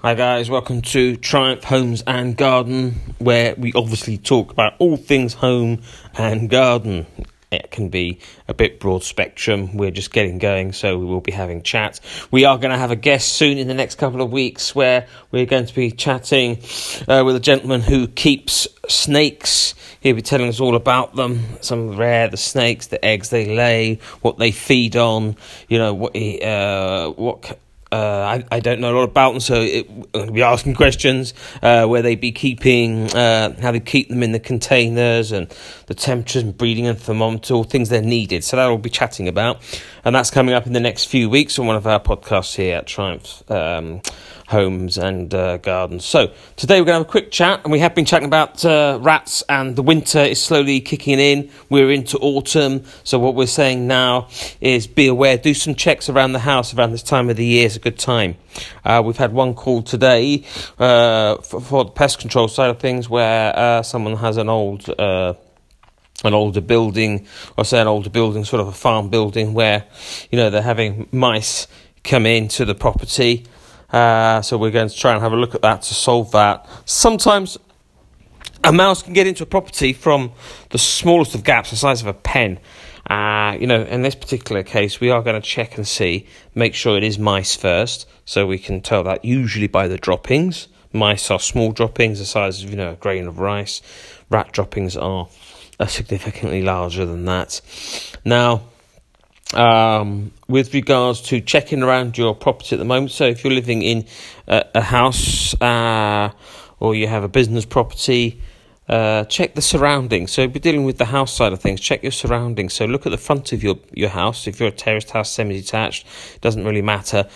Hi guys, welcome to Triumph Homes and Garden, where we obviously talk about all things home and garden. It can be a bit broad spectrum. We're just getting going, so we will be having chats. We are going to have a guest soon in the next couple of weeks, where we're going to be chatting uh, with a gentleman who keeps snakes. He'll be telling us all about them, some rare the snakes, the eggs they lay, what they feed on, you know what he, uh, what uh, I, I don't know a lot about them, so it, I'm be asking questions uh, where they be keeping, uh, how they keep them in the containers and the temperatures and breeding and thermometer, all things they're needed. So that will be chatting about, and that's coming up in the next few weeks on one of our podcasts here at Triumph. Um, homes and uh, gardens. So today we're going to have a quick chat, and we have been chatting about uh, rats, and the winter is slowly kicking in. We're into autumn, so what we're saying now is be aware, do some checks around the house around this time of the year. is a good time. Uh, we've had one call today uh, for, for, the pest control side of things, where uh, someone has an old uh, an older building, or say an older building, sort of a farm building, where you know they're having mice come into the property uh, so we're going to try and have a look at that to solve that. Sometimes a mouse can get into a property from the smallest of gaps, the size of a pen. Uh, you know, in this particular case, we are going to check and see, make sure it is mice first, so we can tell that usually by the droppings. Mice are small droppings, the size of you know a grain of rice. Rat droppings are significantly larger than that. Now, um, with regards to checking around your property at the moment. So, if you're living in a, a house uh, or you have a business property, uh, check the surroundings. So, be dealing with the house side of things. Check your surroundings. So, look at the front of your, your house. If you're a terraced house, semi detached, doesn't really matter.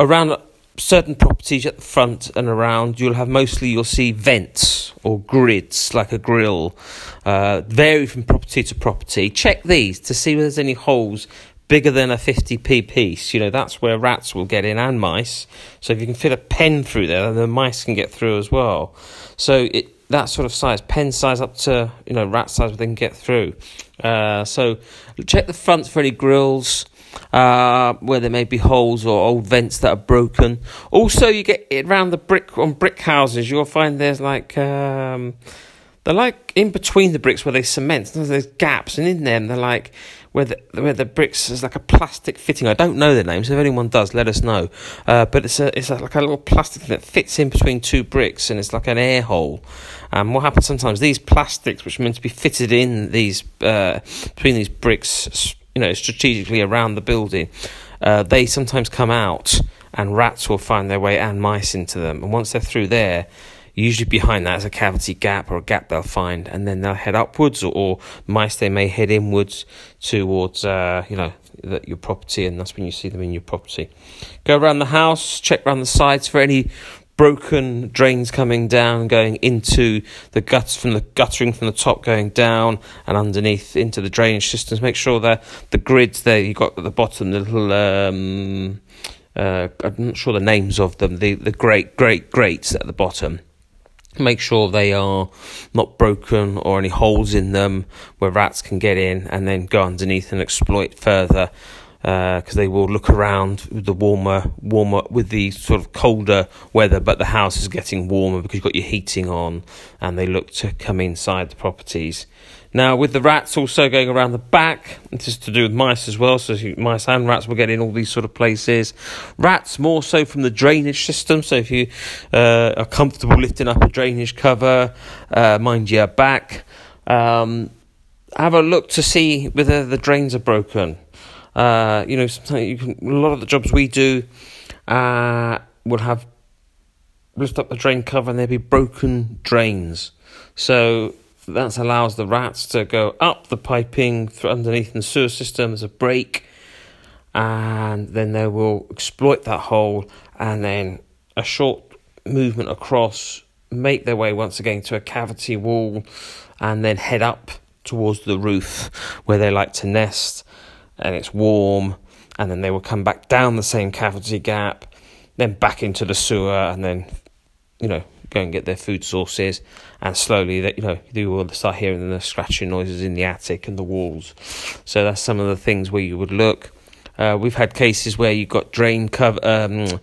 Around certain properties at the front and around, you'll have mostly you'll see vents or grids like a grill. Uh, vary from property to property. Check these to see whether there's any holes bigger than a 50p piece. You know that's where rats will get in and mice. So if you can fit a pen through there, then the mice can get through as well. So it that sort of size, pen size up to you know rat size, they can get through. Uh, so check the front for any grills uh, where there may be holes or old vents that are broken. Also, you get around the brick on brick houses, you'll find there's like um, they're like in between the bricks where they cement. There's gaps, and in them they're like where the where the bricks is like a plastic fitting. I don't know the names. If anyone does, let us know. Uh, but it's a it's a, like a little plastic that fits in between two bricks, and it's like an air hole. And what happens sometimes? These plastics, which are meant to be fitted in these uh, between these bricks you know, strategically around the building, uh, they sometimes come out and rats will find their way and mice into them. And once they're through there, usually behind that is a cavity gap or a gap they'll find, and then they'll head upwards, or, or mice they may head inwards towards, uh, you know, your property, and that's when you see them in your property. Go around the house, check around the sides for any broken drains coming down, going into the guts from the guttering from the top going down and underneath into the drainage systems. Make sure that the grids there you got at the bottom, the little um, uh, I'm not sure the names of them, the the great great grates at the bottom. Make sure they are not broken or any holes in them where rats can get in and then go underneath and exploit further because uh, they will look around with the warmer, warmer with the sort of colder weather, but the house is getting warmer because you've got your heating on, and they look to come inside the properties. Now, with the rats also going around the back, this is to do with mice as well. So, mice and rats will get in all these sort of places. Rats more so from the drainage system. So, if you uh, are comfortable lifting up a drainage cover, uh, mind your back. Um, have a look to see whether the drains are broken. Uh, you know, sometimes you can, a lot of the jobs we do uh, will have lift up the drain cover and there'll be broken drains. So that allows the rats to go up the piping underneath the sewer system as a break, and then they will exploit that hole and then a short movement across, make their way once again to a cavity wall, and then head up towards the roof where they like to nest and it's warm, and then they will come back down the same cavity gap, then back into the sewer, and then, you know, go and get their food sources, and slowly that you know you will start hearing the scratching noises in the attic and the walls. So that's some of the things where you would look. Uh, we've had cases where you've got drain cover. Um,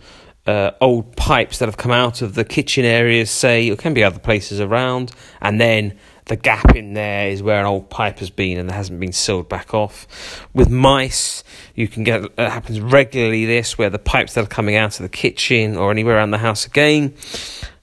uh, old pipes that have come out of the kitchen areas, say, or can be other places around, and then the gap in there is where an old pipe has been and hasn't been sealed back off. With mice, you can get it happens regularly. This where the pipes that are coming out of the kitchen or anywhere around the house again.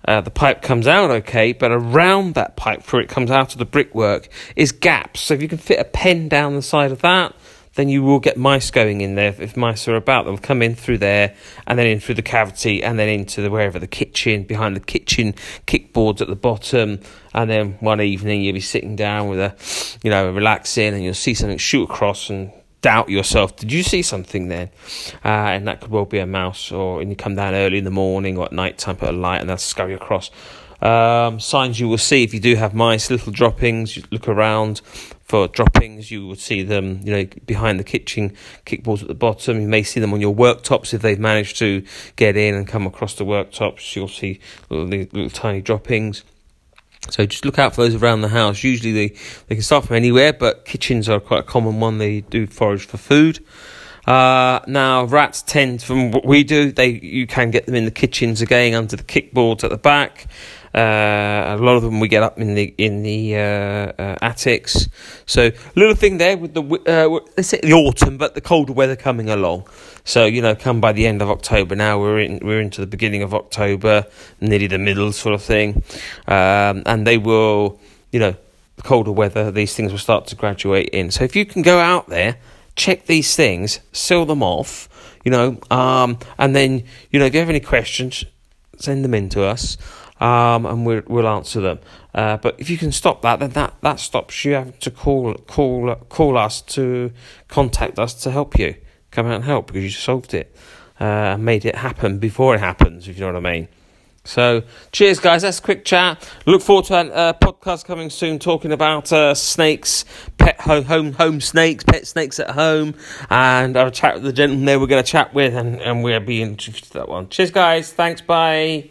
Uh, the pipe comes out okay, but around that pipe, where it comes out of the brickwork, is gaps. So if you can fit a pen down the side of that, then you will get mice going in there. If mice are about, they'll come in through there and then in through the cavity and then into the wherever the kitchen, behind the kitchen kickboards at the bottom. And then one evening you'll be sitting down with a, you know, relaxing and you'll see something shoot across and doubt yourself. Did you see something then? Uh, and that could well be a mouse, or and you come down early in the morning or at night time, put a light, and they'll scurry across. Um, signs you will see if you do have mice, little droppings. You look around for droppings. You will see them, you know, behind the kitchen kickboards at the bottom. You may see them on your worktops if they've managed to get in and come across the worktops. You'll see little, little tiny droppings. So just look out for those around the house. Usually they, they can start from anywhere, but kitchens are quite a common one. They do forage for food. Uh, now rats tend, from what we do, they you can get them in the kitchens again under the kickboards at the back. Uh, a lot of them we get up in the in the uh, uh, attics. So little thing there with the let's say the autumn, but the colder weather coming along. So you know, come by the end of October now, we're in we're into the beginning of October, nearly the middle sort of thing, um, and they will, you know, the colder weather, these things will start to graduate in. So if you can go out there, check these things, seal them off, you know, um, and then you know if you have any questions, send them in to us um, and we'll, we'll answer them. Uh, but if you can stop that, then that, that stops you having to call call call us to contact us to help you come out and help because you solved it, uh, made it happen before it happens. If you know what I mean. So, cheers, guys. That's a quick chat. Look forward to a uh, podcast coming soon talking about uh, snakes, pet home, home home snakes, pet snakes at home, and I'll chat with the gentleman there we're going to chat with, and, and we'll be introduced to that one. Cheers, guys. Thanks. Bye.